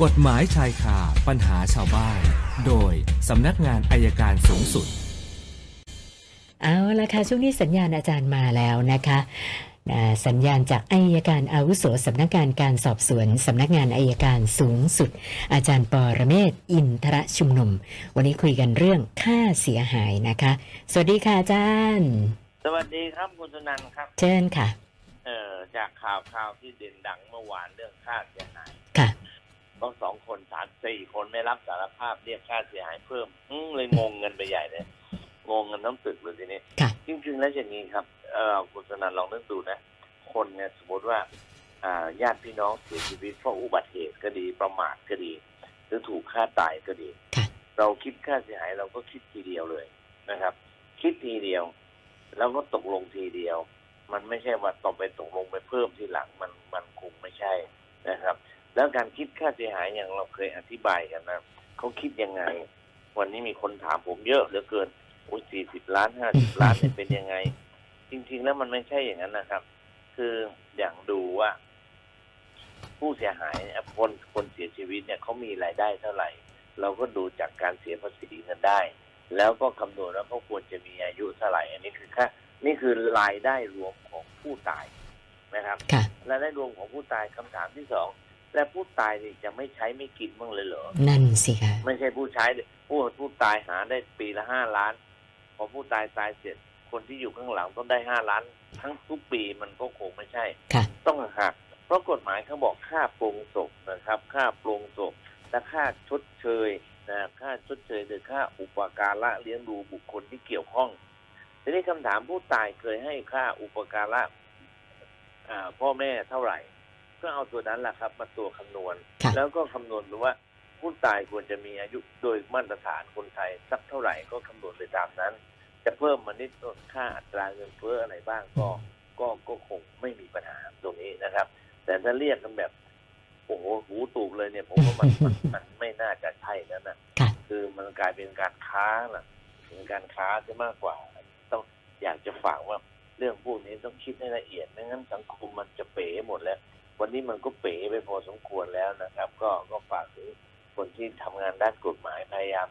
กฎหมายชายคาปัญหาชาวบ้าน โดยสำนักงานอายการสูงสุด เอาละค่ะ ช่วงนี้สัญญาณอาจารย์มาแล้วนะคะอ่าสัญญาณจากอายการอาวุโสสำนักงานการสอบสวนสำนักงานอายการสูงสุด อาจารย์ปอระเมศวร์อินทรชุมนุม วันนี้คุยกันเรื่องค่าเสียหายนะคะ สวัสดีค่ะอาจารย์ สวัสดีครับคุณสุนันท์ครับ เชิญค่ะ เอ่อจากข่าวข่าวที่เด่นดังเมื่อวานเรื่องค่าเสียหายค่ะ ต้องสองคนสามสี่คนไม่รับสารภาพเรียกค่าเสียหายเพิ่มอืมเลยงงเงินไปใหญ่เลยงงเงินน้ำตึกเลยทีนี้ค่ะจริงๆแล้วอย่างนี้ครับเอ่อคุณสุนันท์ลองนึกดูนะ คนเนี่ยสมมติว่าอ่าญาติพี่น้องเสียชีวิตเพราะอุบัติเหตุก็ดีประมาทก็ดี หรือถูกฆ่าตายก็ดีค่ะเราคิดค่าเสียหายเราก็คิดทีเดียวเลยนะครับ คิดทีเดียว แล้วก็ตกลงทีเดียว มันไม่ใช่ว่าต่อไปตกลงไปเพิ่มทีหลังมันมันคงไม่ใช่นะครับ แล้วการคิดค่าเสียหายอย่างเราเคยอธิบายกันนะเขาคิดยังไง วันนี้มีคนถามผมเยอะเหลือเกินโอ้ยสี่สิบล้านห้าสิบล้านเนี่ยเป็นยังไง จริง ๆ แล้วมันไม่ใช่อย่างนั้นนะครับ คืออย่างดูว่า ผู้เสียหายเนี่ยคนคนเสียชีวิตเนี่ยเขามีรายได้เท่าไหร่ เราก็ดูจากการเสียภาษีเงินได้ แล้วก็คำนวณว่าเขาควรจะมีอายุเท่าไหร่ อันนี้คือค่านี่คือรายได้รวมของผู้ตายนะครับค่ะรายได้รวมของผู้ตายคำถามที่สอง และผู้ตายนี่จะไม่ใช้ไม่กินบ้างเลยเหรอ นั่นสิค่ะไม่ใช่ผู้ใช้ผู้ผู้ตายหาได้ปีละห้าล้าน พอผู้ตายตายเสร็จคนที่อยู่ข้างหลังต้องได้ห้าล้าน ทั้งทุกปีมันก็คงไม่ใช่ค่ะต้องหักเพราะกฎหมายเขาบอกค่าปรงศพนะครับ ค่าปรงศพและค่าชดเชยนะค่าชดเชยหรือค่าอุปการะเลี้ยงดูบุคคลที่เกี่ยวข้องทีนี้คำถามผู้ตายเคยให้ค่าอุปการะอ่าพ่อแม่เท่าไหร่ ก็เอาตัวนั้นแหละครับมาตัวคำนวณค่ะแล้วก็คำนวณดูว่าผู้ตายควรจะมีอายุโดยมาตรฐานคนไทยสักเท่าไหร่ก็คำนวณไปตามนั้น จะเพิ่มมานิดค่าอัตราเงินเฟ้ออะไรบ้างก็ก็ก็คงไม่มีปัญหาตรงนี้นะครับ แต่ถ้าเรียกกันแบบโอ้โหหูตูบเลยเนี่ยผมว่ามันมันมันไม่น่าจะใช่นั่นนะค่ะคือมันกลายเป็นการค้าน่ะเป็นการค้าจะมากกว่า ต้องอยากจะฝากว่าเรื่องพวกนี้ต้องคิดให้ละเอียดไม่งั้นสังคมมันจะเป๋หมดแล้ว วันนี้มันก็เป๋ไปพอสมควรแล้วนะครับ ก็ก็ฝากถึงคนที่ทำงานด้านกฎหมายพยายาม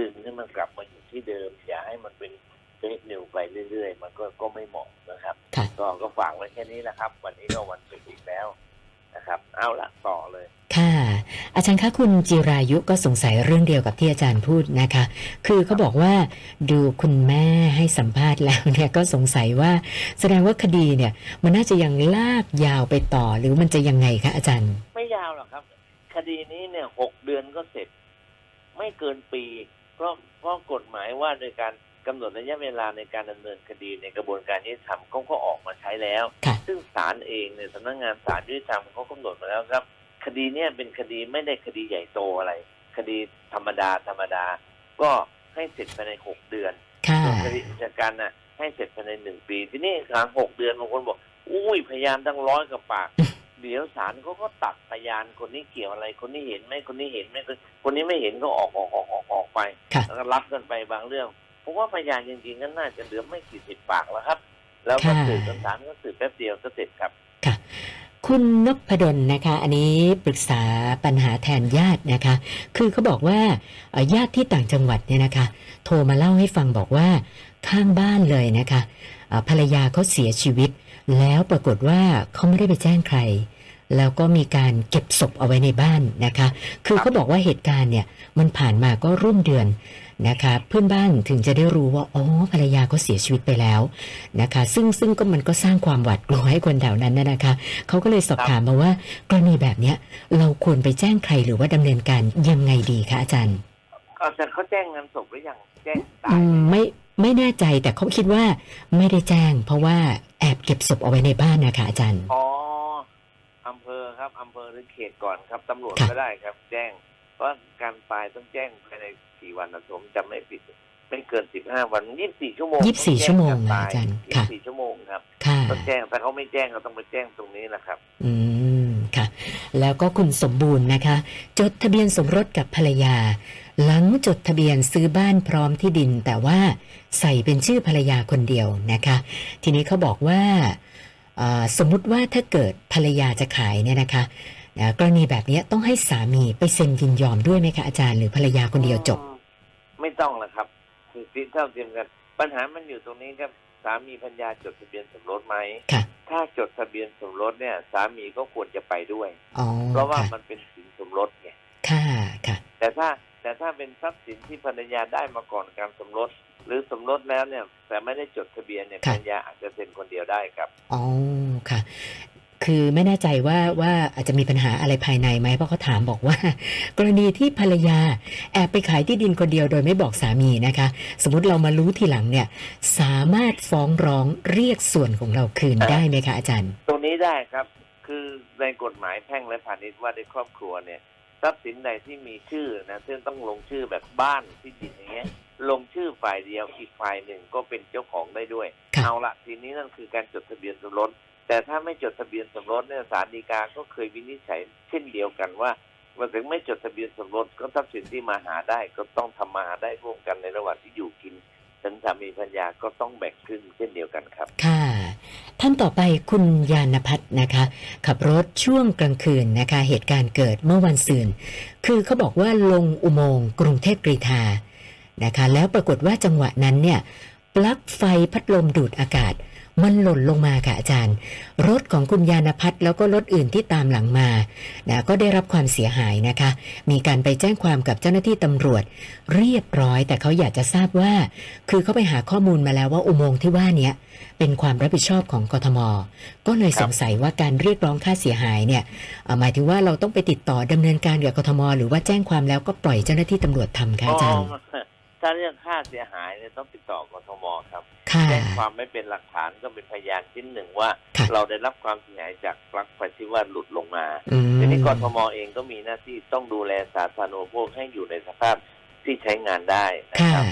ดึงให้มันกลับมาอยู่ที่เดิม อย่าให้มันเป็นเฟกนิวไปเรื่อย ๆ มันก็ก็ไม่เหมาะนะครับค่ะก็ก็ฝากไว้แค่นี้นะครับ วันนี้ก็วันศุกร์อีกแล้วนะครับ เอาละต่อเลย ค่ะ อาจารย์คะคุณจิรายุก็สงสัยเรื่องเดียวกับที่อาจารย์พูดนะคะ คือเขาบอกว่าดูคุณแม่ให้สัมภาษณ์แล้วเนี่ยก็สงสัยว่าแสดงว่าคดีเนี่ย มันน่าจะยังลากยาวไปต่อหรือมันจะยังไงคะอาจารย์ ไม่ยาวหรอกครับ คดีนี้เนี่ยหกเดือนก็เสร็จ ไม่เกินปี เพราะเพราะกฎหมายว่าโดยการกำหนดระยะเวลาในการดำเนินคดีในกระบวนการยุติธรรมเขาก็ออกมาใช้แล้วค่ะซึ่งศาลเองเนี่ยสำนักงานศาลยุติธรรมเขากำหนดมาแล้วครับ คดีเนี่ยเป็นคดีไม่ได้คดีใหญ่โตอะไร คดีธรรมดาธรรมดา ก็ให้เสร็จภายในหกเดือนค่ะส่วนคดีอุกชะกันน่ะ ให้เสร็จภายในหนึ่งปี ทีนี้หลังหกเดือนบางคนบอก อุ้ยพยานตั้งร้อยกับปาก เดี๋ยวศาลเขาก็ตัดพยานคนนี้เกี่ยวอะไร คนนี้เห็นไหมคนนี้เห็นไหมคนคนนี้ไม่เห็นก็ออกออกออกออกออกไปค่ะแล้วก็รับกันไปบางเรื่องผมว่าพยานจริงๆก็น่าจะเหลือไม่กี่สิบปากแล้วครับ แล้วก็ค่ะสืบกันศาลก็สืบแป๊บเดียวก็เสร็จครับคุ คุณนพดลนะคะ อันนี้ปรึกษาปัญหาแทนญาตินะคะ คือเขาบอกว่าญาติที่ต่างจังหวัดเนี่ยนะคะ โทรมาเล่าให้ฟังบอกว่าข้างบ้านเลยนะคะภรรยาเขาเสียชีวิต แล้วปรากฏว่าเขาไม่ได้ไปแจ้งใคร แล้วก็มีการเก็บศพเอาไว้ในบ้านนะคะ คือเขาบอกว่าเหตุการณ์เนี่ยมันผ่านมาก็ร่วมเดือน นะคะเพื่อนบ้านถึงจะได้รู้ว่าอ๋อภรรยาเขาเสียชีวิตไปแล้วนะคะ ซึ่งซึ่งก็มันก็สร้างความหวาดกลัวให้คนแถวนั้นนะนะคะเขาก็เลยสอบถามมาว่ากรณีแบบเนี้ยเราควรไปแจ้งใครหรือว่าดำเนินการยังไงดีคะอาจารย์อาจารย์เขาแจ้งงานศพหรือยังแจ้งตาอืยมไม่ไม่แน่ใจแต่เขาคิดว่าไม่ได้แจ้ง เพราะว่าแอบเก็บศพเอาไว้ในบ้านนะคะอาจารย์อ๋ออำเภอครับอำเภอหรือเขตก่อนครับตำรวจค่ะก็ได้ครับ แจ้ง เพราะการตายต้องแจ้งภายในกี่วันนะผมจำไม่ผิดไม่เกินสิบห้าวันยี่สิบสี่ชั่วโมงยี่สิบสี่ต้องแจ้ชั่วโมงกนะตายอาจารย์ยี่ค่ะสิบสี่ชั่วโมงครับค่ะต้องแจ้งถ้าเขาไม่แจ้งก็ต้องไปแจ้งตรงนี้แหละครับ อืมค่ะ แล้วก็คุณสมบูรณ์นะคะ จดทะเบียนสมรสกับภรรยา หลังจดทะเบียนซื้อบ้านพร้อมที่ดิน แต่ว่าใส่เป็นชื่อภรรยาคนเดียวนะคะ ทีนี้เขาบอกว่าเอ่อสมมุติว่าถ้าเกิดภรรยาจะขายเนี่ยนะคะนะ กรณีแบบนี้ต้องให้สามีไปเซ็นยินยอมด้วยไหมคะอาจารย์หรือภรรยาคนเดียวจบอืมไม่ต้องละครับคือสินเท่าเทียมกัน ปัญหามันอยู่ตรงนี้ครับสามีพัญญาจดทะเบียนสมรสไหมค่ะถ้าจดทะเบียนสมรสเนี่ย สามีก็ควรจะไปด้วยอ๋อเพราะว่าค่ะมันเป็นสินสมรสไงค่ะค่ะ แต่ถ้าแต่ถ้าเป็นทรัพย์สินที่ภรรยาได้มาก่อนการสมรส หรือสมรสแล้วเนี่ย แต่ไม่ได้จดทะเบียนเนี่ยค่ะภรรยาอาจจะเซ็นคนเดียวได้ครับอ๋อค่ะ คือไม่แน่ใจว่าว่าอาจจะมีปัญหาอะไรภายในไหมเพราะเขาถามบอกว่า กรณีที่ภรรยาแอบไปขายที่ดินคนเดียวโดยไม่บอกสามีนะคะ สมมติเรามารู้ทีหลังเนี่ย สามารถฟ้องร้องเรียกส่วนของเราคืนอ่าได้ไหมคะอาจารย์ ตรงนี้ได้ครับ คือในกฎหมายแพ่งและพาณิชย์ว่าในครอบครัวเนี่ยทรัพย์สินใดที่มีชื่อนะซึ่งต้องลงชื่อแบบบ้านที่ดินอย่างเงี้ยลงชื่อฝ่ายเดียวอีกฝ่ายหนึ่งก็เป็นเจ้าของได้ด้วยครับเอาละทีนี้นั่นคือการจดทะเบียนสมรส แต่ถ้าไม่จดทะเบียนสมรสเนี่ยศาลฎีกาก็เคยวินิจฉัยเช่นเดียวกันว่ามื่อถึงไม่จดทะเบียนสมรสก็ทรัพย์สินที่มาหาได้ก็ต้องทำมาหาได้ร่วมกันในระหว่างที่อยู่กินฉันสามีภรรยาก็ต้องแบ่งครึ่งเช่นเดียวกันครับ ค่ะ ท่านต่อไปคุณยานพัฒน์นะคะ ขับรถช่วงกลางคืนนะคะ เหตุการณ์เกิดเมื่อวันศืนคือเขาบอกว่าลงอุโมงค์กรุงเทพกรีฑานะคะ แล้วปรากฏว่าจังหวะนั้นเนี่ย ปลั๊กไฟพัดลมดูดอากาศ มันหล่นลงมาค่ะอาจารย์ รถของคุณยานพัฒน์แล้วก็รถอื่นที่ตามหลังมานะก็ได้รับความเสียหายนะคะ มีการไปแจ้งความกับเจ้าหน้าที่ตำรวจ เรียบร้อย แต่เขาอยากจะทราบว่า คือเขาไปหาข้อมูลมาแล้วว่าอุโมงค์ที่ว่าเนี้ยเป็นความรับผิดชอบของกทม ก็เลยครับสงสัยว่าการเรียกร้องค่าเสียหายเนี่ยเอ่อหมายถึงว่าเราต้องไปติดต่อดำเนินการกับกทม หรือว่าแจ้งความแล้วก็ปล่อยเจ้าหน้าที่ตำรวจทำคะอาจารย์อ๋อ ถ้าเรื่องค่าเสียหายเนี่ยต้องติดต่อกทมครับค่ะแจ้งความไม่เป็นหลักฐานก็เป็นพยานชิ้นหนึ่งว่าค่ะเราได้รับความเสียหายจากปลั๊กไฟที่ว่าหลุดลงมาอืมทีนี้กทมเองก็มีหน้าที่ต้องดูแลสาธารณูปโภคให้อยู่ในสภาพที่ใช้งานได้นะค่ะครับ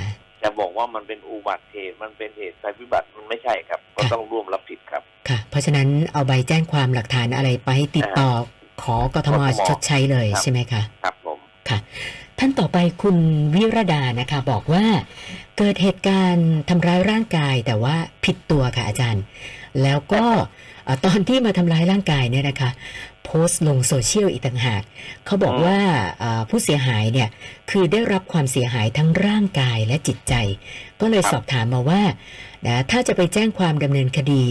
จะบอกว่ามันเป็นอุบัติเหตุมันเป็นเหตุภัยพิบัติมันไม่ใช่ครับ ก็ค่ะต้องร่วมรับผิดครับ ค่ะ เพราะฉะนั้นเอาใบแจ้งความหลักฐานอะไรไปติดต่อขอกทมกทมชดใช้เลยครับใช่ไหมคะครับผมค่ะ ท่านต่อไปคุณวิรดานะคะ บอกว่า เกิดเหตุการณ์ทำร้ายร่างกายแต่ว่าผิดตัวค่ะอาจารย์ แล้วก็เอ่อตอนที่มาทำร้ายร่างกายเนี่ยนะคะ โพสต์ลงโซเชียลอีกต่างหากเขาบอกว่าเอ่อผู้เสียหายเนี่ยคือได้รับความเสียหายทั้งร่างกายและจิตใจ ก็เลยครับสอบถามมาว่านะถ้าจะไปแจ้งความดำเนินคดี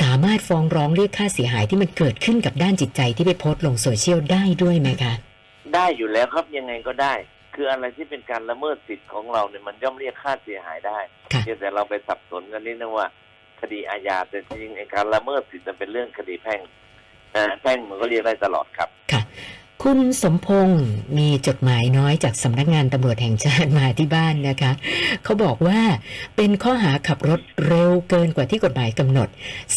สามารถฟ้องร้องเรียกค่าเสียหายที่มันเกิดขึ้นกับด้านจิตใจที่ไปโพสต์ลงโซเชียลได้ด้วยไหมคะ ได้อยู่แล้วครับยังไงก็ได้ คืออะไรที่เป็นการละเมิดสิทธิ์ของเราเนี่ยมันย่อมเรียกค่าเสียหายได้ค่ะเพียงแต่เราไปสับสนกันนิดนึงว่า คดีอาญาแต่จริงๆไอ้การละเมิดสิทธิ์มันเป็นเรื่องคดีแพ่งอ่าแพ่งมันก็เรียกได้ตลอดครับ ค่ะคุณสมพงศ์มีจดหมายน้อยจากสำนักงานตำรวจแห่งชาติมาที่บ้านนะคะ เขาบอกว่าเป็นข้อหาขับรถเร็วเกินกว่าที่กฎหมายกำหนด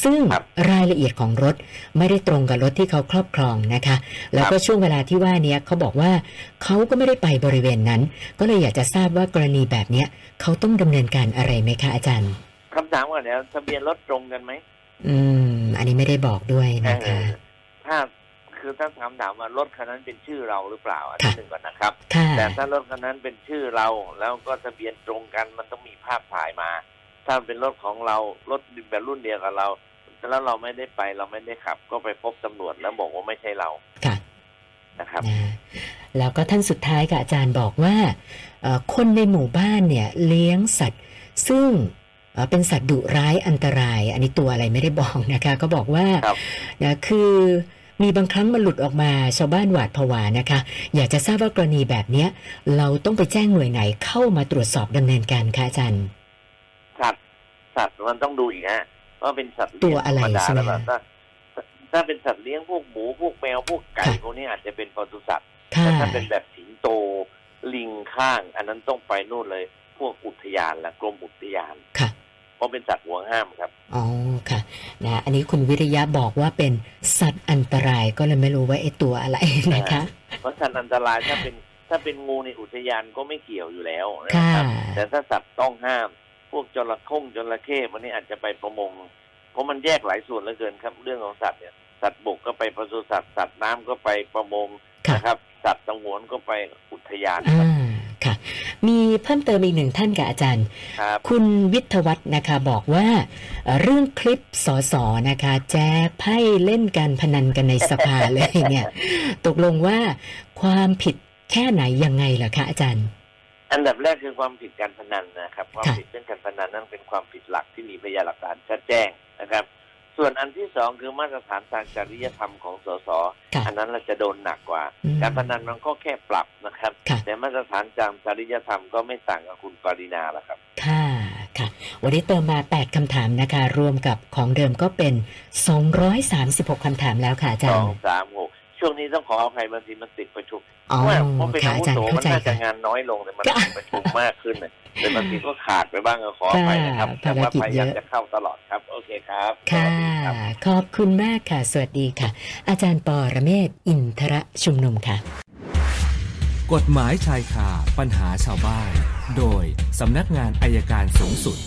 ซึ่งครับรายละเอียดของรถไม่ได้ตรงกับรถที่เขาครอบครองนะคะ แล้วก็ช่วงเวลาที่ว่าเนี้ยเขาบอกว่าเขาก็ไม่ได้ไปบริเวณนั้น ก็เลยอยากจะทราบว่ากรณีแบบเนี้ยเขาต้องดำเนินการอะไรไหมคะอาจารย์คำถามก่อนแล้วทะเบียนรถตรงกันไหมอืม อันนี้ไม่ได้บอกด้วยนะคะเออถ้า คือถ้าถามถามว่ารถคันนั้นเป็นชื่อเราหรือเปล่าอันนี้ค่ะหนึ่งก่อนนะครับค่ะแต่ถ้ารถคันนั้นเป็นชื่อเรา แล้วก็ทะเบียนตรงกันมันต้องมีภาพถ่ายมา ถ้าเป็นรถของเรารถแบบรุ่นเดียวกับเราแล้วเราไม่ได้ไปเราไม่ได้ขับ ก็ไปพบตำรวจแล้วบอกว่าไม่ใช่เราค่ะนะครับนะแล้วก็ท่านสุดท้ายกับอาจารย์บอกว่าเอ่อคนในหมู่บ้านเนี่ยเลี้ยงสัตว์ ซึ่งเอ่อเป็นสัตว์ดุร้ายอันตราย อันนี้ตัวอะไรไม่ได้บอกนะคะ ก็บอกว่าครับนะคือ มีบางครั้งมันหลุดออกมาชาวบ้านหวาดผวานะคะ อยากจะทราบว่ากรณีแบบเนี้ย เราต้องไปแจ้งหน่วยไหนเข้ามาตรวจสอบดำเนินการคะอาจารย์สัตว์สัตว์มันต้องดูอีกฮะว่าเป็นสัตว์ตัเลี้วยงอะไรธรรมดาใช่ไหมแล้วแบบถ้าถ้าเป็นสัตว์เลี้ยงพวกหมูพวกแมวพวกไก่ค่ะพวกนี้อาจจะเป็นปศุสัตว์ค่ะแต่ถ้าเป็นแบบสิงโตลิงข้าง อันนั้นต้องไปนู่นเลย พวกอุทยานและกรมอุทยานค่ะเพ ราะเป็นสัตว์ห่วงห้ามครับ อ๋อค่ะนะอันนี้คุณวิริยะบอกว่าเป็นสัตว์อันตรายก็เลยไม่รู้ว่าไอ้ตัวอะไรนะคะ เพราะสัตว์อันตรายถ้าเป็นถ้าเป็นงูในอุทยานก็ไม่เกี่ยวอยู่แล้วนะค่ะครับ แต่ถ้าสัตว์ต้องห้าม พวกจระเข้จระเข้วันนี้อาจจะไปประมง เพราะมันแยกหลายส่วนเหลือเกินครับ เรื่องของสัตว์เนี่ยสัตว์บกก็ไปปศุสัตว์สัตว์น้ำก็ไปประมงค่ะนะครับ สัตว์สงวนก็ไปอุทยานคอ่ารับค่ะ มีเพิ่มเติมอีกหนึ่งท่านกับอาจารย์ครับคุณวิทยวัฒน์นะคะบอกว่าเอ่อเรื่องคลิปสอสอนะคะ แจกไพ่เล่นการพนันกันในสภาเลยเนี่ย ตกลงว่าความผิดแค่ไหนยังไงล่ะคะอาจารย์ อันดับแรกคือความผิดการพนันนะครับ ความค่ะผิดเรื่องการพนันนั่นเป็นความผิดหลักที่มีพยานหลักฐานชัดแจ้งนะครับ ส่วนอันที่สองคือมาตรฐานทางจริยธรรมของสสค่ะอันนั้นเราจะโดนหนักกว่าอืมการพนันมันก็แค่ปรับนะครับค่ะแต่มาตรฐานทางจริยธรรมก็ไม่ต่างกับคุณปรินาละครับ ค่ะค่ะ วันนี้เติมมา 8คำถามนะคะ รวมกับของเดิมก็เป็น 236คำถามแล้วค่ะอาสจารองย์สามหกช่วงนี้ต้องขออภัยบางทีมันติดประชุมอ๋อ เพราะว่าเพราะเป็นค่ะอาอาวุจารโสย์มัเข้านใจน่าจะค่ะงานน้อยลงแต่มันค่ะติดประชุมมากขึ้นน่ะแต่บางทีก็ขาดไปบ้างก็ขออภัยนะครับค่ะแต่ว่าภารกิจพยายามเยอะจะเข้าตลอดครับโอเคครับสค่ะวัสดีครับขอบคุณมากค่ะ สวัสดีค่ะ อาจารย์ปอระเมศวร์อินทรชุมนุมค่ะ กฎหมายชายคาปัญหาชาวบ้าน โดยสำนักงานอายการสูงสุด